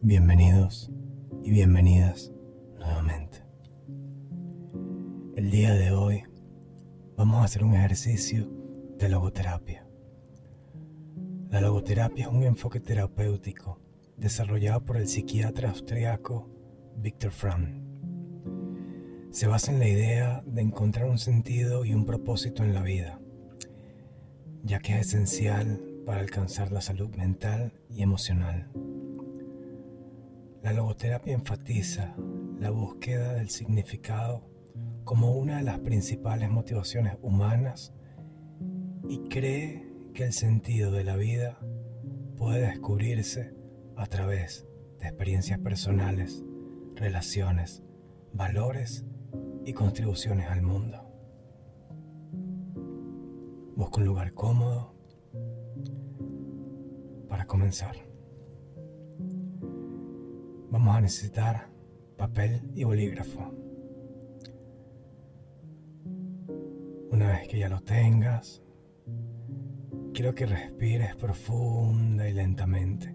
Bienvenidos y bienvenidas nuevamente. El día de hoy vamos a hacer un ejercicio de logoterapia. La logoterapia es un enfoque terapéutico desarrollado por el psiquiatra austriaco Viktor Frankl. Se basa en la idea de encontrar un sentido y un propósito en la vida, ya que es esencial para alcanzar la salud mental y emocional. La logoterapia enfatiza la búsqueda del significado como una de las principales motivaciones humanas y cree que el sentido de la vida puede descubrirse a través de experiencias personales, relaciones, valores y contribuciones al mundo. Busca un lugar cómodo para comenzar vamos a necesitar papel y bolígrafo. Una vez que ya lo tengas, quiero que respires profunda y lentamente.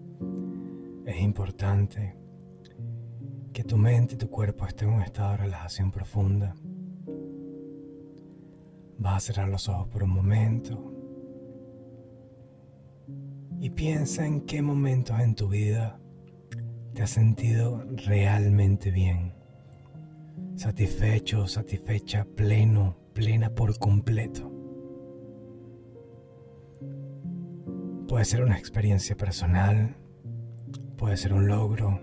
Es importante que tu mente y tu cuerpo estén en un estado de relajación profunda. Vas a cerrar los ojos por un momento y piensa en qué momentos en tu vida te has sentido realmente bien, satisfecho, satisfecha, pleno, plena por completo. Puede ser una experiencia personal, puede ser un logro,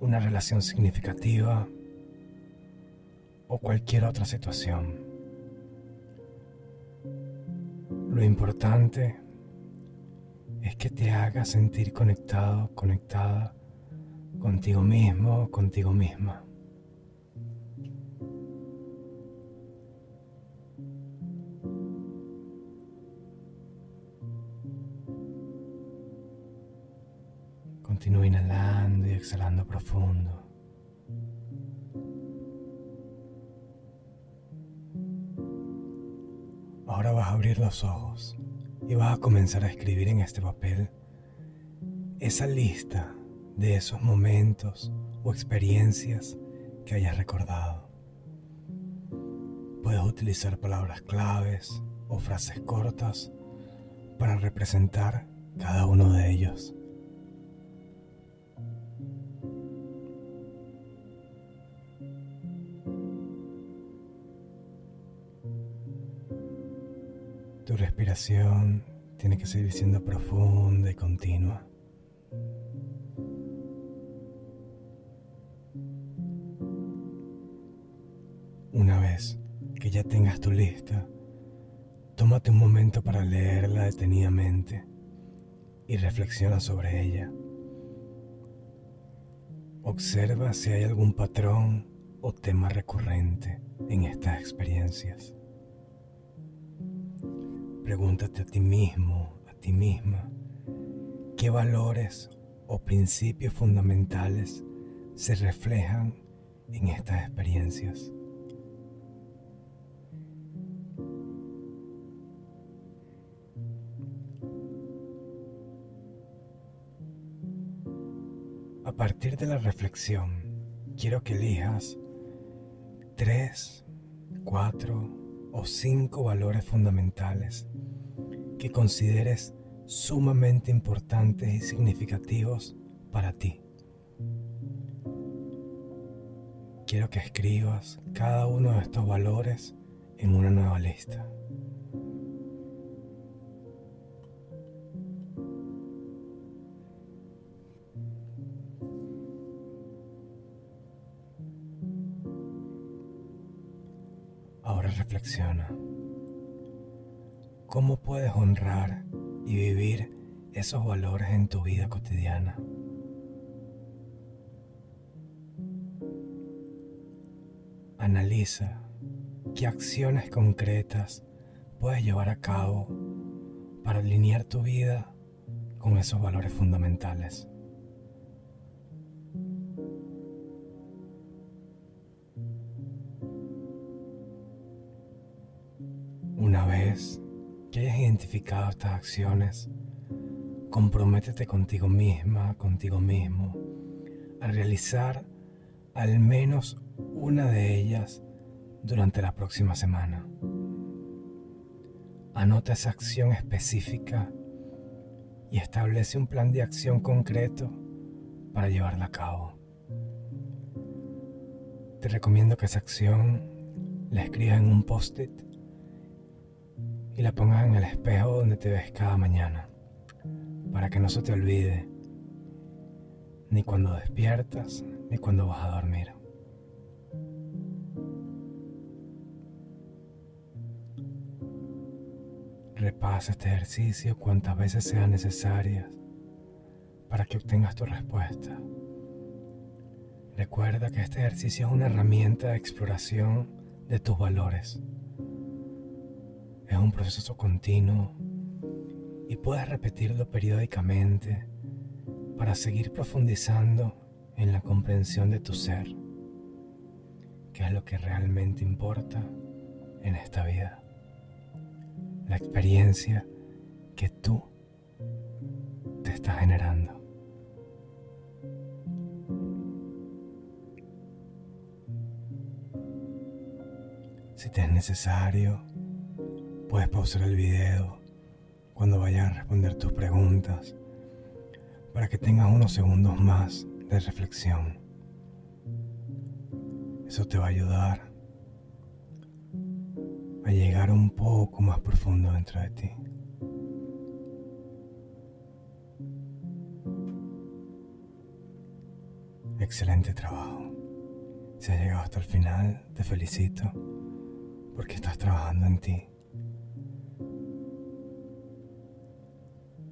una relación significativa o cualquier otra situación. Lo importante es que te haga sentir conectado, conectada contigo mismo, contigo misma. Continúa inhalando y exhalando profundo. Ahora vas a abrir los ojos y vas a comenzar a escribir en este papel esa lista de esos momentos o experiencias que hayas recordado. Puedes utilizar palabras claves o frases cortas para representar cada uno de ellos. Tu respiración tiene que seguir siendo profunda y continua. Una vez que ya tengas tu lista, tómate un momento para leerla detenidamente y reflexiona sobre ella. Observa si hay algún patrón o tema recurrente en estas experiencias. Pregúntate a ti mismo, a ti misma, qué valores o principios fundamentales se reflejan en estas experiencias. A partir de la reflexión, quiero que elijas tres, cuatro o cinco valores fundamentales que consideres sumamente importantes y significativos para ti. Quiero que escribas cada uno de estos valores en una nueva lista. Reflexiona. ¿Cómo puedes honrar y vivir esos valores en tu vida cotidiana? Analiza qué acciones concretas puedes llevar a cabo para alinear tu vida con esos valores fundamentales. Una vez que hayas identificado estas acciones, comprométete contigo misma, contigo mismo, a realizar al menos una de ellas durante la próxima semana. Anota esa acción específica y establece un plan de acción concreto para llevarla a cabo. Te recomiendo que esa acción la escribas en un post-it y la pongas en el espejo donde te ves cada mañana, para que no se te olvide, ni cuando despiertas, ni cuando vas a dormir. Repasa este ejercicio cuantas veces sean necesarias para que obtengas tu respuesta. Recuerda que este ejercicio es una herramienta de exploración de tus valores. Un proceso continuo y puedes repetirlo periódicamente para seguir profundizando en la comprensión de tu ser, que es lo que realmente importa en esta vida la experiencia que tú te estás generando. Si te es necesario, puedes pausar el video cuando vayas a responder tus preguntas para que tengas unos segundos más de reflexión. Eso te va a ayudar a llegar un poco más profundo dentro de ti. Excelente trabajo. Si has llegado hasta el final, te felicito porque estás trabajando en ti.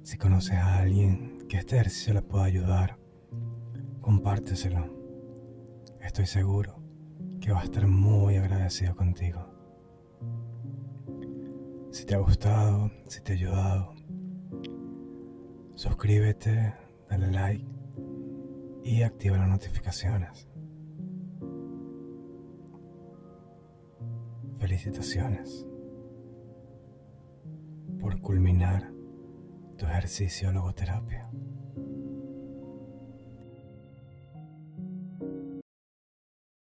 Si conoces a alguien que este ejercicio le pueda ayudar, compárteselo. Estoy seguro que va a estar muy agradecido contigo. Si te ha gustado, si te ha ayudado, suscríbete, dale like y activa las notificaciones. Felicitaciones por culminar tu ejercicio logoterapia.